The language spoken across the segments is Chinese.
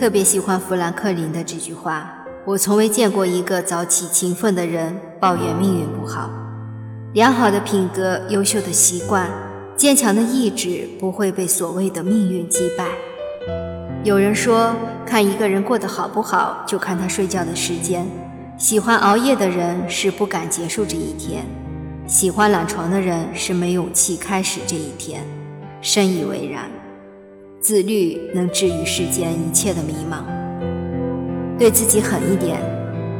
特别喜欢富兰克林的这句话：“我从未见过一个早起勤奋的人抱怨命运不好。良好的品格、优秀的习惯、坚强的意志不会被所谓的命运击败。”有人说，看一个人过得好不好，就看他睡觉的时间。喜欢熬夜的人是不敢结束这一天，喜欢懒床的人是没勇气开始这一天。深以为然。自律能治愈世间一切的迷茫。对自己狠一点。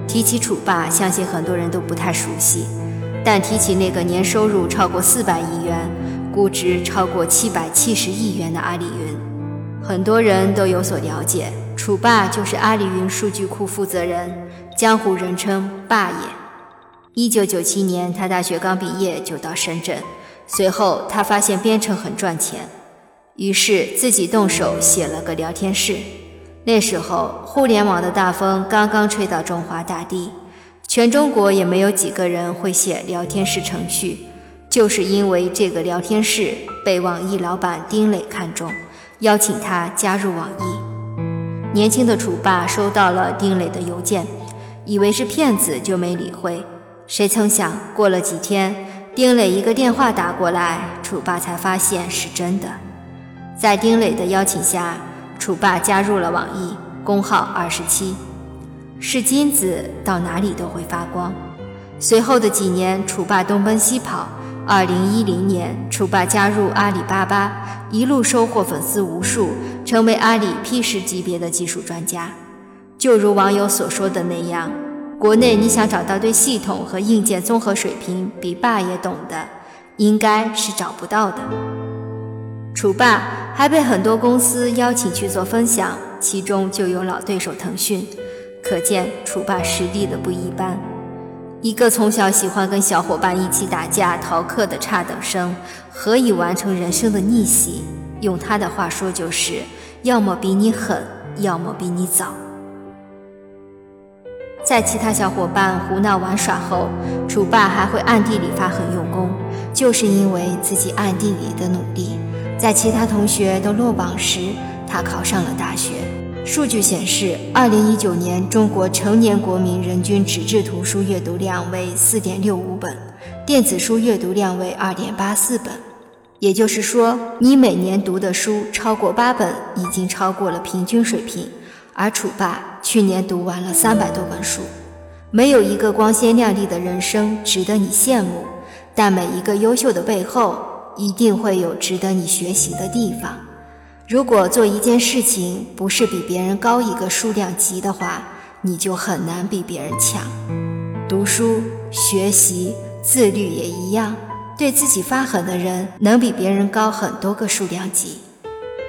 提起楚霸，相信很多人都不太熟悉，但提起那个年收入超过四百亿元、估值超过七百七十亿元的阿里云。很多人都有所了解，楚霸就是阿里云数据库负责人，江湖人称“霸爷”。一九九七年，他大学刚毕业就到深圳，随后他发现编程很赚钱，于是自己动手写了个聊天室。那时候，互联网的大风刚刚吹到中华大地，全中国也没有几个人会写聊天室程序，就是因为这个聊天室被网易老板丁磊看中。邀请他加入网易。年轻的楚霸收到了丁磊的邮件，以为是骗子，就没理会。谁曾想，过了几天，丁磊一个电话打过来，楚霸才发现是真的。在丁磊的邀请下，楚霸加入了网易，工号二十七。是金子，到哪里都会发光。随后的几年，楚霸东奔西跑。二零一零年，楚霸加入阿里巴巴，一路收获粉丝无数，成为阿里 P 十级别的技术专家。就如网友所说的那样，国内你想找到对系统和硬件综合水平比霸爷懂的，应该是找不到的。楚霸还被很多公司邀请去做分享，其中就有老对手腾讯，可见楚霸实力的不一般。一个从小喜欢跟小伙伴一起打架逃课的差等生，何以完成人生的逆袭？用他的话说，就是要么比你狠，要么比你早。在其他小伙伴胡闹玩耍后，楚霸还会暗地里发狠用功，就是因为自己暗地里的努力，在其他同学都落榜时，他考上了大学。数据显示，二零一九年中国成年国民人均纸质图书阅读量为四点六五本，电子书阅读量为二点八四本。也就是说，你每年读的书超过八本，已经超过了平均水平。而楚霸去年读完了三百多本书。没有一个光鲜亮丽的人生值得你羡慕，但每一个优秀的背后，一定会有值得你学习的地方。如果做一件事情不是比别人高一个数量级的话，你就很难比别人强。读书、学习、自律也一样，对自己发狠的人能比别人高很多个数量级。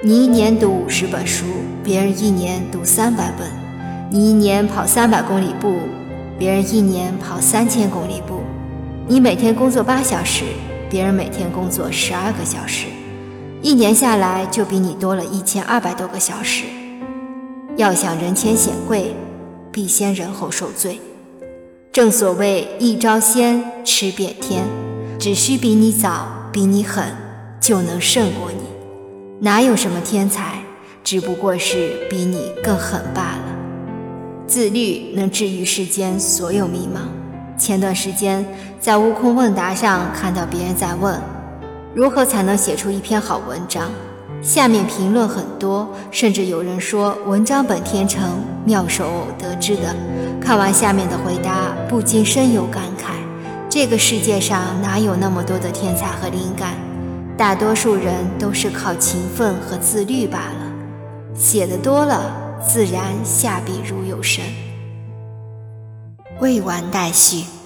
你一年读五十本书，别人一年读三百本；你一年跑三百公里步，别人一年跑三千公里步；你每天工作八小时，别人每天工作十二个小时。一年下来就比你多了一千二百多个小时。要想人前显贵，必先人后受罪。正所谓一招鲜吃遍天，只需比你早，比你狠，就能胜过你。哪有什么天才，只不过是比你更狠罢了。自律能治愈世间所有迷茫。前段时间在悟空问答上看到别人在问。如何才能写出一篇好文章？下面评论很多，甚至有人说文章本天成，妙手偶得之的。看完下面的回答，不禁深有感慨：这个世界上哪有那么多的天才和灵感？大多数人都是靠勤奋和自律罢了。写的多了，自然下笔如有神。未完待续。